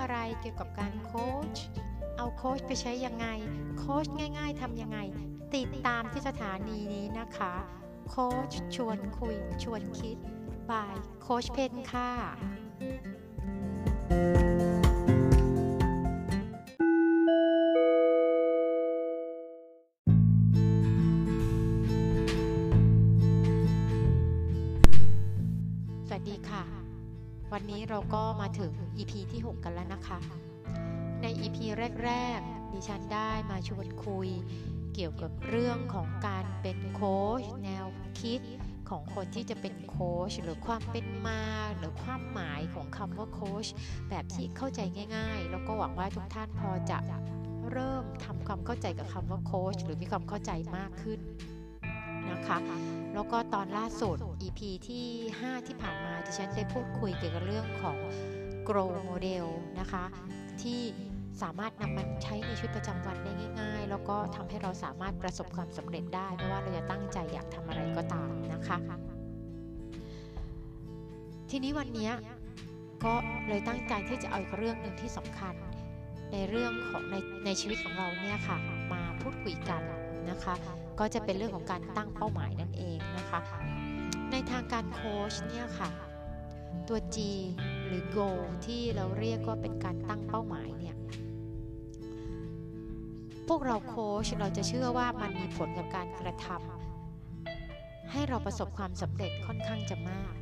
อะไรเกี่ยวกับการโค้ช เอาโค้ชไปใช้ยังไง โค้ชง่าย ๆทำยังไง ติดตามที่สถานีนี้นะคะ โค้ชชวนคุย ชวนคิด บายโค้ชเพนค่ะสวัสดีค่ะ วันนี้เราก็มาถึง EP ที่ 6 กันแล้วนะคะ ใน EP แรก ๆ ดิฉันได้มาชวนคุย เกี่ยวกับเรื่องของการเป็นโค้ชแนวคิดของคนที่จะเป็นโค้ชหรือความเป็นมาหรือความหมายของคำว่าโค้ชแบบที่เข้าใจง่าย ๆ แล้วก็หวังว่าทุกท่านพอจะเริ่มทำความเข้าใจกับคำว่าโค้ชหรือมีความเข้าใจมากขึ้น นะคะ แล้วก็ตอนล่าสุด EP ที่ 5 ที่ผ่านมาดิฉันได้พูดคุยเกี่ยวกับเรื่องของ Grow Model นะคะ ที่สามารถนำมาใช้ในชีวิตประจำวันได้ง่าย ๆ แล้วก็ทำให้เราสามารถประสบความสำเร็จได้ไม่ว่าเราจะตั้งใจอยากทำอะไรก็ตามนะคะ ทีนี้วันนี้ก็เลยตั้งใจที่จะเอาอีกเรื่องหนึ่งที่สำคัญ ในเรื่องของในในชีวิตของเราเนี่ยค่ะ มาพูดคุยกันนะคะ ก็จะเป็นเรื่องของการตั้งเป้าหมายนั่นเองนะคะ ในทางการโค้ชเนี่ยค่ะตัว G หรือ goal ที่เราเรียกว่าเป็นการตั้งเป้าหมายเนี่ยพวกเราโค้ชเราจะเชื่อว่ามันมีผลกับการกระทำให้เราประสบความสำเร็จค่อนข้างจะมาก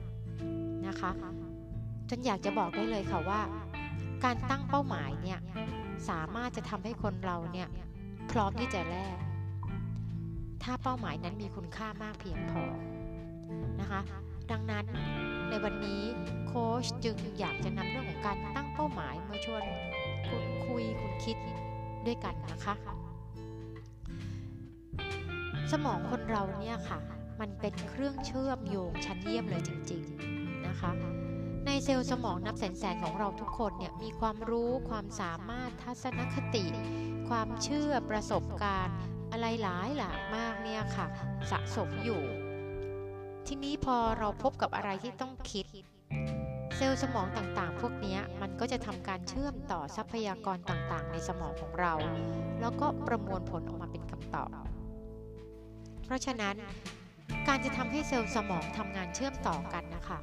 นะคะจนอยากจะบอกได้เลยค่ะว่า การตั้งเป้าหมายเนี่ยสามารถจะทำให้คนเราเนี่ยพร้อมที่จะแลก ถ้าเป้าหมายนั้นมีคุณค่ามากเพียงพอนะคะ ดังนั้นในวันนี้โค้ชจึงอยากจะนำเรื่องของการตั้งเป้าหมายมาชวนคุณคุยคุณคิดด้วยกันนะคะ สมองคนเราเนี่ยค่ะ มันเป็นเครื่องเชื่อมโยงชั้นเยี่ยมเลยจริง ๆนะคะ ในเซลล์สมองนับแสนๆของเราทุกคนเนี่ยมีความรู้ความสามารถทัศนคติ ความเชื่อประสบการณ์ อะไรหลายหลากมากเนี่ยค่ะ สะสมอยู่ ทีนี้พอเราพบกับอะไรที่ต้องคิด เซลล์สมองต่างๆ พวกนี้มันก็จะทำการเชื่อมต่อทรัพยากรต่างๆ ในสมองของเรา แล้วก็ประมวลผลออกมาเป็นคำตอบ เพราะฉะนั้นการจะทำให้เซลล์สมองทำงานเชื่อมต่อกันนะคะ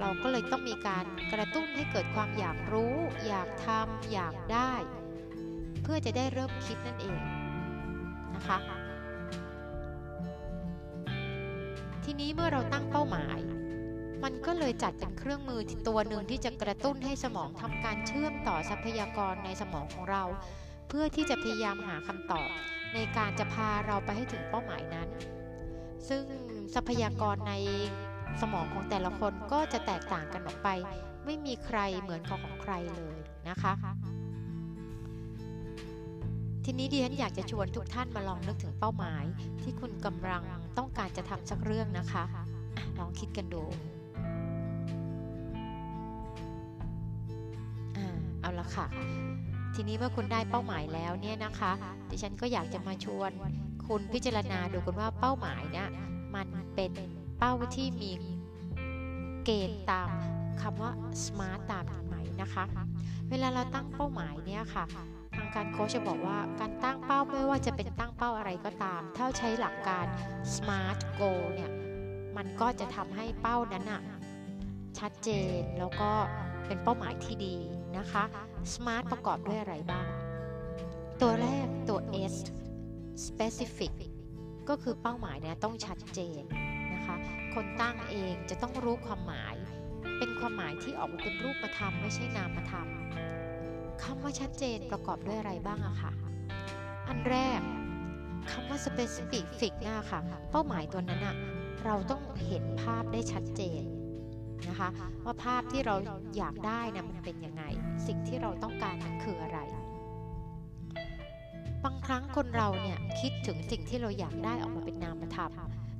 เราก็เลยต้องมีการกระตุ้นให้เกิดความอยากรู้ อยากทำอยากได้ เพื่อจะได้เริ่มคิดนั่นเอง นะคะ ทีนี้เมื่อเราตั้งเป้าหมาย มันก็เลยจัดเป็นเครื่องมือที่ตัวหนึ่งที่จะกระตุ้นให้สมองทำการเชื่อมต่อทรัพยากรในสมองของเรา เพื่อที่จะพยายามหาคำตอบ ในการจะพาเราไปให้ถึงเป้าหมายนั้น ซึ่งทรัพยากรในสมองของแต่ละคนก็จะแตกต่างกันออกไป ไม่มีใครเหมือนของของใครเลยนะคะ ทีนี้ดิฉันอยากจะชวนทุกท่านมาลองนึกถึงเป้าหมาย ที่คุณกำลังต้องการจะทำสักเรื่องนะคะอะลองคิดกันดูอเอาละค่ะ ทีนี้เมื่อคุณได้เป้าหมายแล้วเนี่ยนะคะ ดิฉันก็อยากจะมาชวน คุณพิจารณาดูกันว่าเป้าหมายเนี่ยมันเป็นเป้าที่มีเกณฑ์ตามคำว่า smart ตามไหมนะคะ เวลาเราตั้งเป้าหมายเนี่ยค่ะางการโค้ชจะบอกว่าการตั้งเป้าไม่ว่าจะเป็นตั้งเป้าอะไรก็ตาม ถ้าใช้หลักการ smart goal เนี่ย มันก็จะทำให้เป้านั้นอะชัดเจนแล้วก็เป็นเป้าหมายที่ดีนะคะ smart ประกอบด้วยอะไรบ้าง ตัวแรกตัว S specific ก็คือเป้าหมายเนี่ยต้องชัดเจนนะคะ คนตั้งเองจะต้องรู้ความหมาย เป็นความหมายที่ออกมาเป็นรูปธรรมไม่ใช่นามธรรม คำว่าชัดเจนประกอบด้วยอะไรบ้างอะคะอันแรกคำว่า specific นะค่ะ เป้าหมายตัวนั้นอะเราต้องเห็นภาพได้ชัดเจนนะคะว่าภาพที่เราอยากได้นะมันเป็นยังไง สิ่งที่เราต้องการมันคืออะไร บางครั้งคนเราเนี่ยคิดถึงสิ่งที่เราอยากได้ออกมาเป็นนามธรรม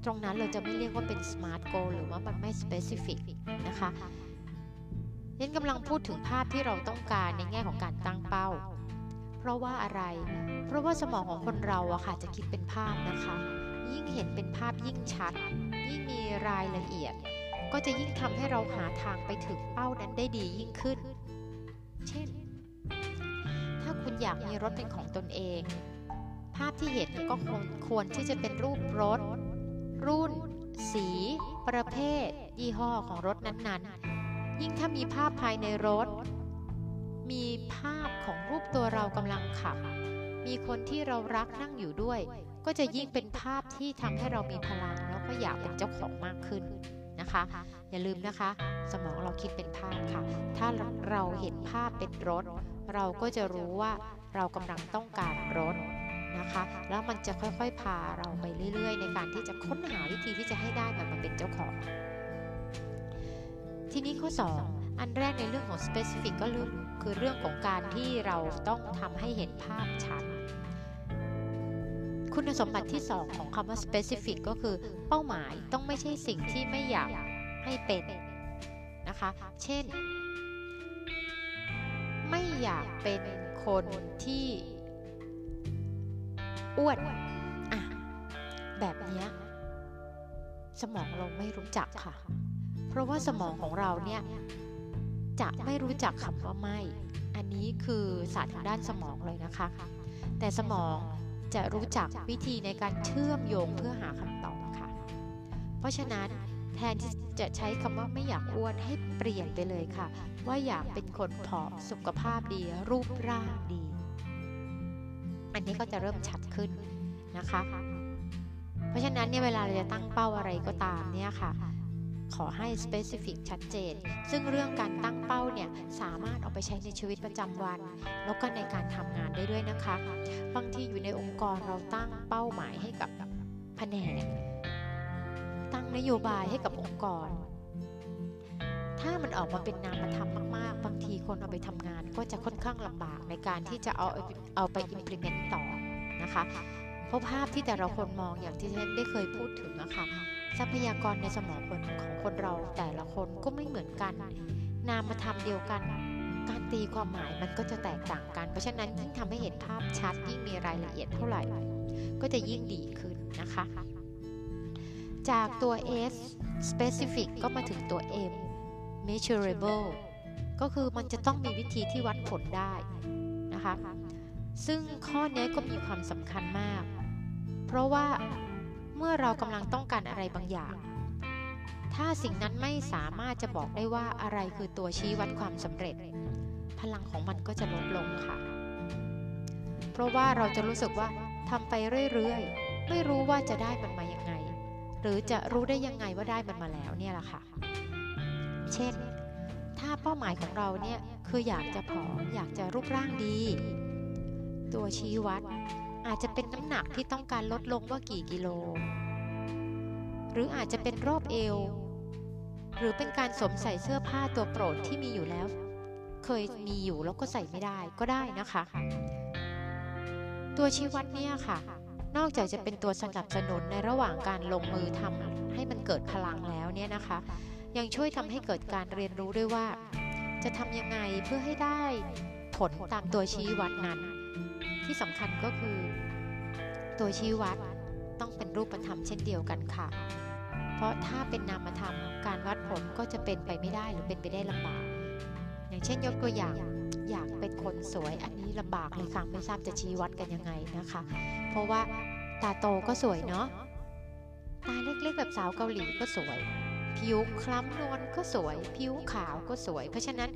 ตรงนั้นเราจะไม่เรียกว่าเป็น smart goal หรือว่ามันไม่ specific นะคะ เน้นกำลังพูดถึงภาพที่เราต้องการในแง่ของการตั้งเป้า เพราะว่าอะไร เพราะว่าสมองของคนเราอะค่ะจะคิดเป็นภาพนะคะ ยิ่งเห็นเป็นภาพยิ่งชัด ยิ่งมีรายละเอียด ก็จะยิ่งทำให้เราหาทางไปถึงเป้านั้นได้ดียิ่งขึ้น เช่น ถ้าคุณอยากมีรถเป็นของตนเอง ภาพที่เห็นก็ควรที่จะเป็นรูปรถ รุ่น สี ประเภท ยี่ห้อของรถนั้นๆ ยิ่งถ้ามีภาพภายในรถ มีภาพของรูปตัวเรากำลังขับ มีคนที่เรารักนั่งอยู่ด้วย ก็จะยิ่งเป็นภาพที่ทำให้เรามีพลัง แล้วก็อยากเป็นเจ้าของมากขึ้นนะคะ อย่าลืมนะคะ สมองเราคิดเป็นภาพค่ะ ถ้าเราเห็นภาพเป็นรถ เราก็จะรู้ว่าเรากำลังต้องการรถนะคะแล้วมันจะค่อยๆ พาเราไปเรื่อยๆ ในการที่จะค้นหาวิธีที่จะให้ได้มันมาเป็นเจ้าของ ทีนี้ข้อ 2 อันแรกในเรื่องของ specific ก็คือเรื่องของการที่เราต้องทำให้เห็นภาพชัด คุณสมบัติที่ 2 ของคำว่า specific ก็คือเป้าหมายต้องไม่ใช่สิ่งที่ไม่อยากให้เป็นนะคะ เช่น ไม่อยากเป็นคนที่อ้วนอะแบบนี้สมองเราไม่รู้จักค่ะ ราะว่าสมองของเราเนี่ยจะไม่รู้จักคำว่าไม่ อันนี้คือศาสตร์ทางด้านสมองเลยนะคะ แต่สมองจะรู้จักวิธีในการเชื่อมโยงเพื่อหาคำตอบค่ะ เพราะฉะนั้นแทนที่จะใช้คำว่าไม่อยากอ้วนให้เปลี่ยนไปเลยค่ะ ว่าอยากเป็นคนผอมสุขภาพดี รูปร่างดี อันนี้ก็จะเริ่มชัดขึ้นนะคะ เพราะฉะนั้นเนี่ยเวลาเราจะตั้งเป้าอะไรก็ตามเนี่ยค่ะ ขอให้ specific ชัดเจน ซึ่งเรื่องการตั้งเป้าเนี่ยสามารถเอาไปใช้ในชีวิตประจำวัน แล้วก็ในการทำงานได้ด้วยนะคะ บางทีอยู่ในองค์กรเราตั้งเป้าหมายให้กับแผนก ตั้งนโยบายให้กับองค์กร ถ้ามันออกมาเป็นนามธรรมมาก ๆ บางทีคนเอาไปทำงานก็จะค่อนข้างลำบากในการที่จะเอาเอาไป implement ต่อนะคะ เพราะภาพที่แต่ละคนมองอย่างที่ฉันได้เคยพูดถึงอะคะ ทรัพยากรในสมองคนของคนเราแต่ละคนก็ไม่เหมือนกัน นามธรรมเดียวกัน การตีความหมายมันก็จะแตกต่างกัน เพราะฉะนั้นยิ่งทำให้เห็นภาพชัดยิ่งมีรายละเอียดเท่าไหร่ ก็จะยิ่งดีขึ้นนะคะ จากตัว S specific ก็มาถึงตัว M measurable ก็คือมันจะต้องมีวิธีที่วัดผลได้นะคะ ซึ่งข้อนี้ก็มีความสำคัญมาก เพราะว่า เมื่อเรากำลังต้องการอะไรบางอย่าง ถ้าสิ่งนั้นไม่สามารถจะบอกได้ว่าอะไรคือตัวชี้วัดความสำเร็จ พลังของมันก็จะลดลงค่ะ เพราะว่าเราจะรู้สึกว่าทำไปเรื่อยๆ ไม่รู้ว่าจะได้มันมาอยังไง หรือจะรู้ได้ยังไงว่าได้มันมาแล้วเนี่ยแหละค่ะ เช่น ถ้าเป้าหมายของเราเนี่ยคืออยากจะผอมอยากจะรูปร่างดี ตัวชี้วัด อาจจะเป็นน้ำหนักที่ต้องการลดลงว่ากี่กิโล หรืออาจจะเป็นรอบเอว หรือเป็นการสวมใส่เสื้อผ้าตัวโปรดที่มีอยู่แล้ว เคยมีอยู่แล้วก็ใส่ไม่ได้ก็ได้นะคะ ตัวชี้วัดเนี่ยค่ะ นอกจากจะเป็นตัวสนับสนุนในระหว่างการลงมือทำให้มันเกิดพลังแล้วเนี่ยนะคะ ยังช่วยทำให้เกิดการเรียนรู้ด้วยว่า จะทำยังไงเพื่อให้ได้ผลตามตัวชี้วัดนั้นที่สำคัญก็คือ ตัวชี้วัดต้องเป็นรูปธรรมเช่นเดียวกันค่ะ เพราะถ้าเป็นนามธรรมการวัดผลก็จะเป็นไปไม่ได้หรือเป็นไปได้ลำบาก อย่างเช่นยกตัวอย่างอยากเป็นคนสวยอันนี้ลำบากเลยค่ะไม่ทราบจะชี้วัดกันยังไงนะคะ เพราะว่าตาโตก็สวยเนาะตาเล็กๆแบบสาวเกาหลีก็สวย ผิวคล้ำนวลก็สวย ผิวขาวก็สวย เพราะฉะนั้น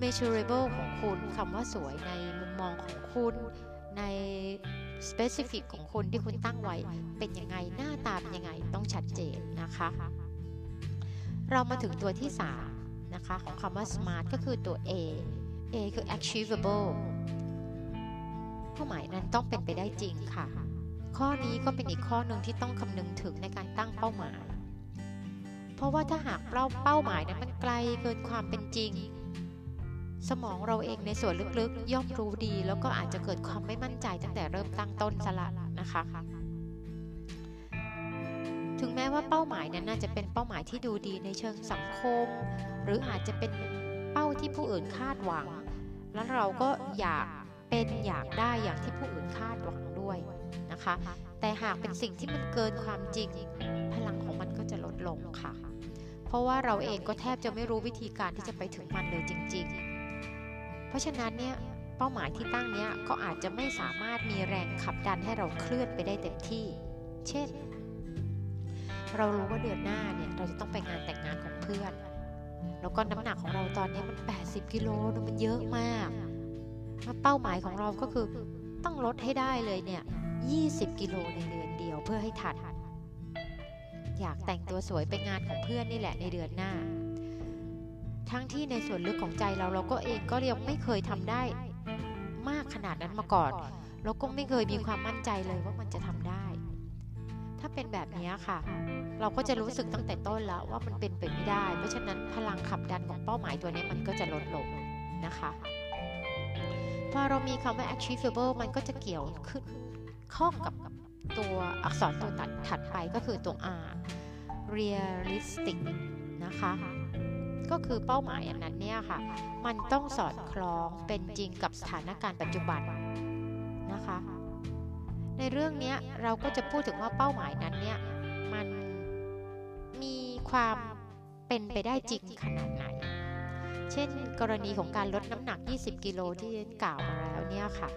measurable ของคุณคำว่าสวยในมุมมองของคุณใน specific ของคุณที่คุณตั้งไว้เป็นยังไงหน้าตาเป็นยังไงต้องชัดเจนนะคะ เรามาถึงตัวที่ 3 นะคะ ของคำว่า smart ก็คือตัว A A คือ achievable เป้าหมายนั้นต้องเป็นไปได้จริงค่ะ ข้อนี้ก็เป็นอีกข้อหนึ่งที่ต้องคำนึงถึงในการตั้งเป้าหมาย เพราะว่าถ้าหากเราเป้าหมายนั้นมันไกลเกินความเป็นจริง สมองเราเองในส่วนลึกๆ ย่อมรู้ดี แล้วก็อาจจะเกิดความไม่มั่นใจตั้งแต่เริ่มตั้งต้นสละนะคะ ถึงแม้ว่าเป้าหมายนั้นน่าจะเป็นเป้าหมายที่ดูดีในเชิงสังคม หรืออาจจะเป็นเป้าที่ผู้อื่นคาดหวัง แล้วเราก็อยากเป็นอยากได้อย่างที่ผู้อื่นคาดหวังด้วยนะคะ แต่หากเป็นสิ่งที่มันเกินความจริง พลังของมันก็จะลดลงค่ะ เพราะว่าเราเองก็แทบจะไม่รู้วิธีการที่จะไปถึงมันเลยจริง ๆ เพราะฉะนั้นเนี่ยเป้าหมายที่ตั้งเนี้ยก็อาจจะไม่สามารถมีแรงขับดันให้เราเคลื่อนไปได้เต็มที่ เช่น เรารู้ว่าเดือนหน้าเนี่ยเราจะต้องไปงานแต่งงานของเพื่อน แล้วก็น้ำหนักของเราตอนนี้มัน 80กิโลมันเยอะมากเป้าหมายของเราก็คือต้องลดให้ได้เลยเนี่ย20 กิโลในเดือนเดียวเพื่อให้ทันอยากแต่งตัวสวยไปงานของเพื่อนนี่แหละในเดือนหน้า ทั้งที่ในส่วนลึกของใจเราเราก็เองก็ยังไม่เคยทำได้มากขนาดนั้นมาก่อนเราก็ไม่เคยมีความมั่นใจเลยว่ามันจะทำได้ ถ้าเป็นแบบนี้ค่ะ เราก็จะรู้สึกตั้งแต่ต้นแล้วว่ามันเป็นไปไม่ได้ เพราะฉะนั้นพลังขับดันของเป้าหมายตัวนี้มันก็จะลดลงนะคะพอเรามีคำว่า achievable มันก็จะเกี่ยวขึ้นข้องกับตัวอักษรตัวตัดถัดไปก็คือตัว R realistic นะคะ ก็คือเป้าหมายอันนั้นเนี่ยค่ะ มันต้องสอดคล้องเป็นจริงกับสถานการณ์ปัจจุบันนะคะ ในเรื่องนี้เราก็จะพูดถึงว่าเป้าหมายนั้นเนี่ยมันมีความเป็นไปได้จริงขนาดไหน เช่น กรณีของการลดน้ำหนัก 20 กิโลที่กล่าวมาแล้วเนี่ยค่ะ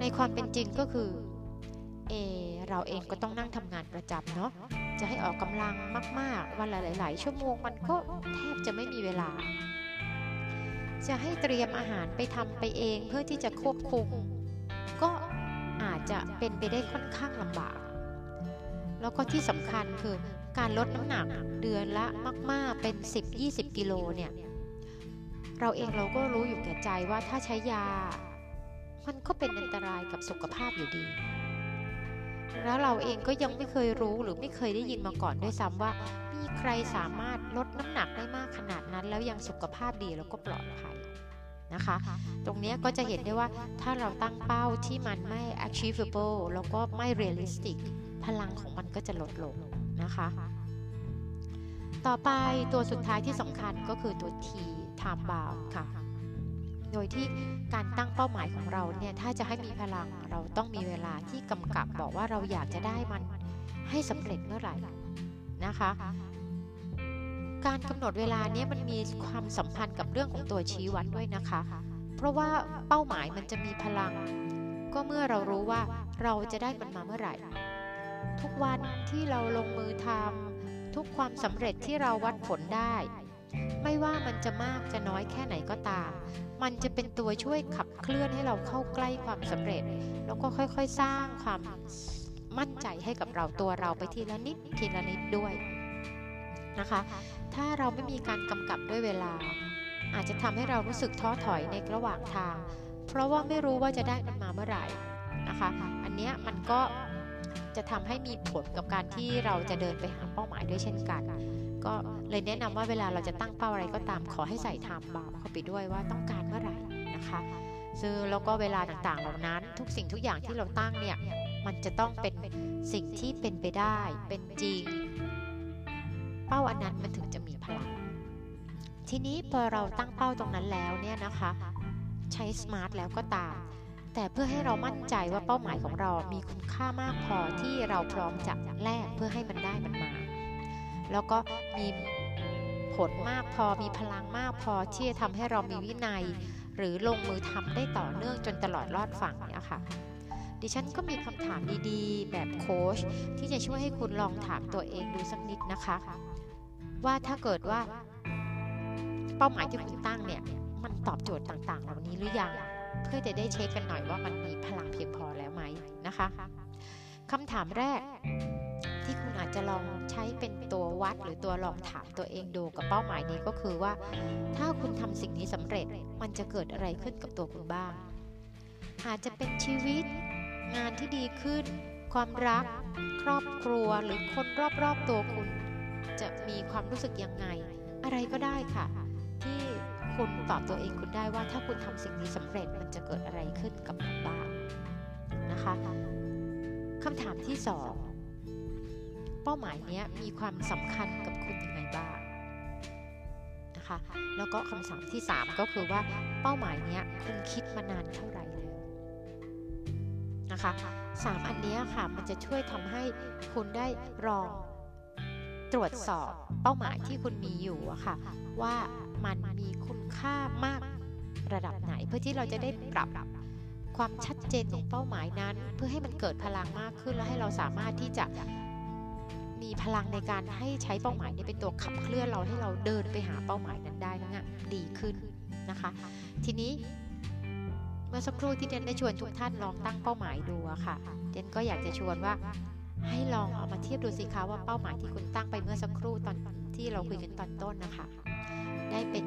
ในความเป็นจริงก็คือ เอ เราเองก็ต้องนั่งทำงานประจำเนาะ จะให้ออกกำลังมากๆ วันละหลาย ๆ ชั่วโมงมันก็แทบจะไม่มีเวลา จะให้เตรียมอาหารไปทำไปเองเพื่อที่จะควบคุม ก็อาจจะเป็นไปได้ค่อนข้างลำบาก แล้วก็ที่สำคัญคือการลดน้ำหนักเดือนละมาก ๆ เป็น 10-20 กิโลเนี่ย เราเองเราก็รู้อยู่แก่ใจว่าถ้าใช้ยา มันก็เป็นอันตรายกับสุขภาพอยู่ดี แล้วเราเองก็ยังไม่เคยรู้หรือไม่เคยได้ยินมาก่อนด้วยซ้ำว่า มีใครสามารถลดน้ำหนักได้มากขนาดนั้น แล้วยังสุขภาพดีแล้วก็ปลอดภัยนะคะ ตรงนี้ก็จะเห็นได้ว่าถ้าเราตั้งเป้าที่มันไม่ achievable แล้วก็ไม่ realistic พลังของมันก็จะลดลงนะคะ ต่อไปตัวสุดท้ายที่สำคัญก็คือตัว T time bound ค่ะ โดยที่การตั้งเป้าหมายของเราเนี่ยถ้าจะให้มีพลังเราต้องมีเวลาที่กำกับบอกว่าเราอยากจะได้มันให้สำเร็จเมื่อไหร่นะคะ การกำหนดเวลาเนี่ยมันมีความสัมพันธ์กับเรื่องของตัวชี้วัดด้วยนะคะ เพราะว่าเป้าหมายมันจะมีพลัง ก็เมื่อเรารู้ว่าเราจะได้มันมาเมื่อไหร่ ทุกวันที่เราลงมือทำทุกความสำเร็จที่เราวัดผลได้ ไม่ว่ามันจะมากจะน้อยแค่ไหนก็ตาม มันจะเป็นตัวช่วยขับเคลื่อนให้เราเข้าใกล้ความสำเร็จ แล้วก็ค่อยๆสร้างความมั่นใจให้กับเราตัวเราไปทีละนิดทีละนิดด้วยนะคะ ถ้าเราไม่มีการกำกับด้วยเวลา อาจจะทำให้เรารู้สึกท้อถอยในระหว่างทาง เพราะว่าไม่รู้ว่าจะได้มันมาเมื่อไหร่นะคะ อันเนี้ยมันก็จะทำให้มีผลกับการที่เราจะเดินไปหาเป้าหมายด้วยเช่นกัน ก็ เลยแนะนำว่าเวลาเราจะตั้งเป้าอะไรก็ตามขอให้ใส่ไทม์บาร์เข้าไปด้วยว่าต้องการเมื่อไหร่นะคะซึ่งแล้วก็เวลาต่างๆเหล่านั้น ทุกสิ่งทุกอย่างที่เราตั้งเนี่ยมันจะต้องเป็นสิ่งที่เป็นไปได้ เป็นจริง เป้าอันนั้นมันถึงจะมีพลัง ทีนี้พอเราตั้งเป้าตรงนั้นแล้วเนี่ยนะคะใช้สมาร์ทแล้วก็ตาม แต่เพื่อให้เรามั่นใจว่าเป้าหมายของเรามีคุณค่ามากพอที่เราพร้อมจะแลกเพื่อให้มันได้มันมา แล้วก็มี ผลมากพอมีพลังมากพอที่จะทำให้เรามีวินัย หรือลงมือทำได้ต่อเนื่องจนตลอดรอดฝั่งเนี่ยค่ะ ดิฉันก็มีคำถามดีๆ แบบโค้ชที่จะช่วยให้คุณลองถามตัวเองดูสักนิดนะคะ ว่าถ้าเกิดว่า เป้าหมายที่คุณตั้งเนี่ยมันตอบโจทย์ต่างๆ เหล่านี้หรือยัง เพื่อจะได้เช็คกันหน่อยว่ามันมีพลังเพียงพอแล้วไหมนะคะคำถามแรก ที่คุณอาจจะลองใช้เป็นตัววัดหรือตัวลองถามตัวเองดูกับเป้าหมายนี้ก็คือว่า ถ้าคุณทำสิ่งนี้สำเร็จมันจะเกิดอะไรขึ้นกับตัวคุณบ้าง อาจจะเป็นชีวิต งานที่ดีขึ้น ความรัก ครอบครัวหรือคนรอบๆตัวคุณ จะมีความรู้สึกยังไง อะไรก็ได้ค่ะ ที่คุณตอบตัวเองคุณได้ว่าถ้าคุณทำสิ่งนี้สำเร็จมันจะเกิดอะไรขึ้นกับคุณบ้างนะคะคำถามที่สอง เป้าหมายนี้มีความสำคัญกับคุณยังไงบ้างนะคะแล้วก็คำสั่งที่ 3 ก็คือว่าเป้าหมายนี้คุณคิดมานานเท่าไหร่แล้วนะคะสามอันนี้ค่ะมันจะช่วยทำให้คุณได้ลองตรวจสอบเป้าหมายที่คุณมีอยู่อะค่ะว่ามันมีคุณค่ามากระดับไหน เพื่อที่เราจะได้ปรับความชัดเจนของเป้าหมายนั้น เพื่อให้มันเกิดพลังมากขึ้น และให้เราสามารถที่จะ มีพลังในการให้ใช้เป้าหมายนี้เป็นตัวขับเคลื่อนเราให้เราเดินไปหาเป้าหมายนั้นได้นะดีขึ้นนะคะ ทีนี้เมื่อสักครู่ที่เดนได้ชวนทุกท่านลองตั้งเป้าหมายดูอะค่ะเดนก็อยากจะชวนว่าให้ลองเอามาเทียบดูสิคะว่าเป้าหมายที่คุณตั้งไปเมื่อสักครู่ตอนที่เราคุยกันตอนต้นนะคะ ได้เป็น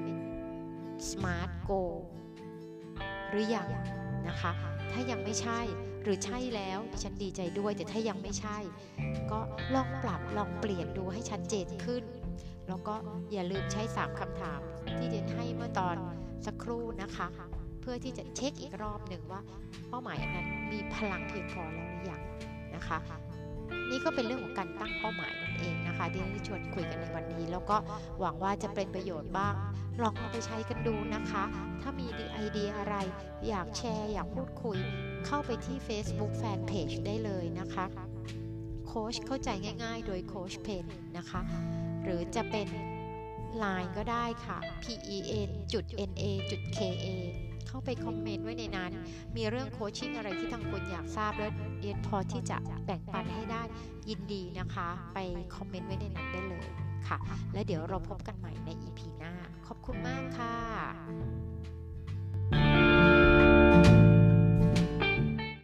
smart goal หรือยังนะคะ ถ้ายังไม่ใช่ หรือใช่แล้วดิฉันดีใจด้วยแต่ถ้ายังไม่ใช่ ก็ลองปรับลองเปลี่ยนดูให้ชัดเจนขึ้น แล้วก็อย่าลืมใช้สามคำถาม ที่เดนให้เมื่อตอนสักครู่นะคะ เพื่อที่จะเช็คอีกรอบหนึ่งว่า เป้าหมายอันนั้นมีพลังเพียงพอแล้วหรือยังนะคะ นี่ก็เป็นเรื่องของการตั้งเป้าหมาย เองนะคะที่ได้ชวนคุยกันในวันนี้ แล้วก็หวังว่าจะเป็นประโยชน์บ้าง ลองเอาไปใช้กันดูนะคะ ถ้ามีไอเดียอะไร อยากแชร์อยากพูดคุย เข้าไปที่ Facebook Fanpage ได้เลยนะคะโค้ชเข้าใจง่าย ๆ โดยโค้ชเพนนะคะ หรือจะเป็น Line ก็ได้ค่ะ p e n n a k a เข้าไปคอมเมนต์ไว้ในนั้น มีเรื่องโคชชิ่งอะไรที่ทางคุณอยากทราบแล้วเรียนพอที่จะแบ่งปันให้ได้ยินดีนะคะ ไปคอมเมนต์ไว้ในนั้นได้เลยค่ะ และเดี๋ยวเราพบกันใหม่ใน EP หน้า ขอบคุณมากค่ะ